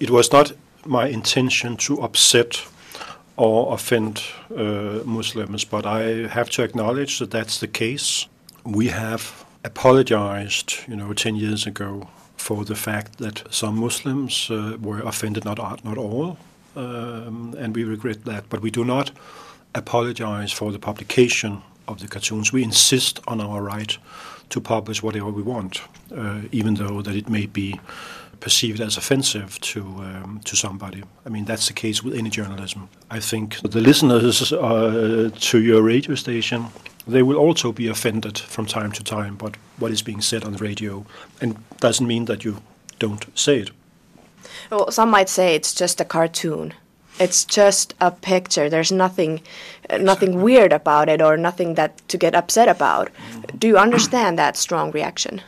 It was not my intention to upset or offend uh, Muslims, but I have to acknowledge that that's the case. We have apologized, you know, 10 years ago for the fact that some Muslims uh, were offended, not, not all, um, and we regret that. But we do not apologize for the publication of the cartoons. We insist on our right to publish whatever we want, uh, even though that it may be perceived as offensive to um, to somebody. I mean, that's the case with any journalism. I think the listeners uh, to your radio station they will also be offended from time to time by what is being said on the radio, and doesn't mean that you don't say it. Well, some might say it's just a cartoon. It's just a picture. There's nothing, nothing weird about it, or nothing that to get upset about. Do you understand that strong reaction?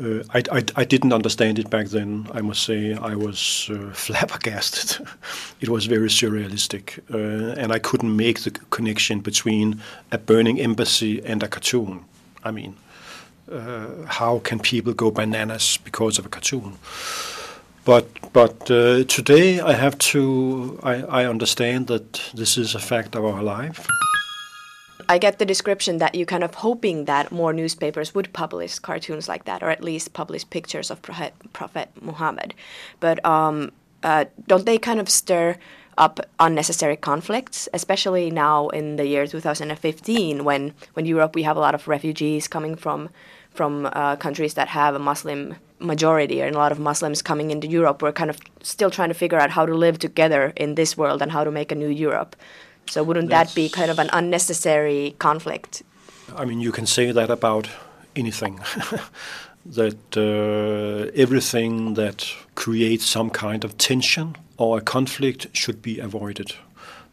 Uh, I, I, I, didn't understand it back then. I must say I was uh, flabbergasted. it was very surrealistic, uh, and I couldn't make the connection between a burning embassy and a cartoon. I mean, uh, how can people go bananas because of a cartoon? But but uh, today I have to I, I understand that this is a fact of our life. I get the description that you kind of hoping that more newspapers would publish cartoons like that, or at least publish pictures of Prophet, Prophet Muhammad. But um, uh, don't they kind of stir up unnecessary conflicts, especially now in the year 2015, when when Europe we have a lot of refugees coming from from uh, countries that have a Muslim majority and a lot of Muslims coming into Europe. We're kind of still trying to figure out how to live together in this world and how to make a new Europe. So wouldn't that be kind of an unnecessary conflict? I mean, you can say that about anything. that uh, everything that creates some kind of tension or a conflict should be avoided.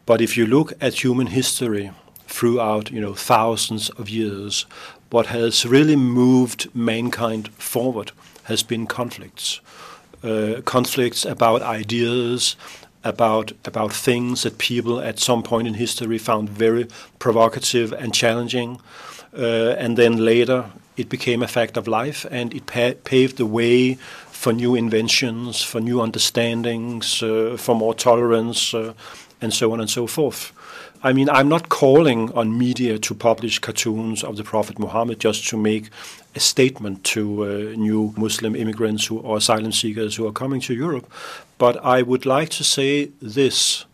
But if you look at human history throughout, you know, thousands of years, what has really moved mankind forward has been conflicts. Uh, conflicts about ideas, about about things that people at some point in history found very provocative and challenging, uh, and then later it became a fact of life, and it pa paved the way for new inventions, for new understandings, uh, for more tolerance, uh, and so on and so forth. I mean, I'm not calling on media to publish cartoons of the Prophet Muhammad just to make a statement to uh, new Muslim immigrants who, or asylum seekers who are coming to Europe. But I would like to say this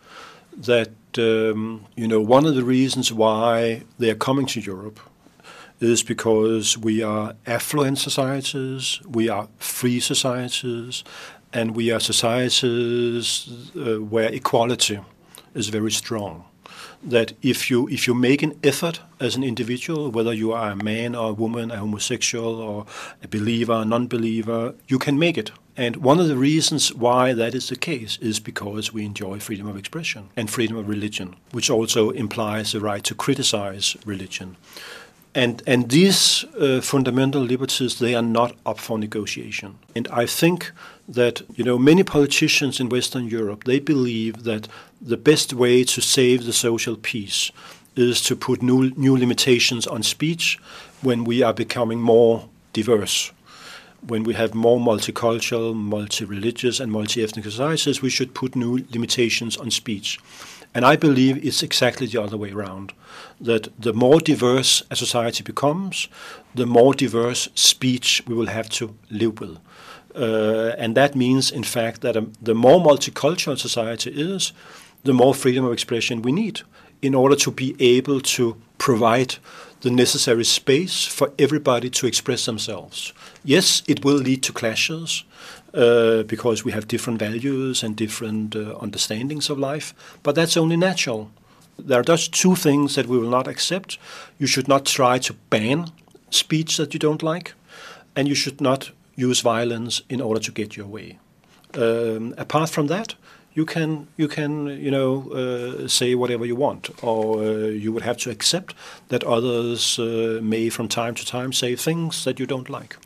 that, um, you know, one of the reasons why they are coming to Europe is because we are affluent societies, we are free societies, and we are societies uh, where equality is very strong that if you if you make an effort as an individual, whether you are a man or a woman, a homosexual or a believer, a non-believer, you can make it. And one of the reasons why that is the case is because we enjoy freedom of expression and freedom of religion, which also implies the right to criticize religion. And, and these uh, fundamental liberties, they are not up for negotiation. And I think that you know many politicians in Western Europe they believe that the best way to save the social peace is to put new, new limitations on speech when we are becoming more diverse. When we have more multicultural, multi-religious, and multi-ethnic societies, we should put new limitations on speech. And I believe it's exactly the other way around. That the more diverse a society becomes, the more diverse speech we will have to live with. Uh, and that means, in fact, that um, the more multicultural society is, the more freedom of expression we need in order to be able to provide the necessary space for everybody to express themselves. Yes, it will lead to clashes uh, because we have different values and different uh, understandings of life, but that's only natural. There are just two things that we will not accept. You should not try to ban speech that you don't like, and you should not use violence in order to get your way. Um, apart from that, you can you can you know uh, say whatever you want, or uh, you would have to accept that others uh, may from time to time say things that you don't like.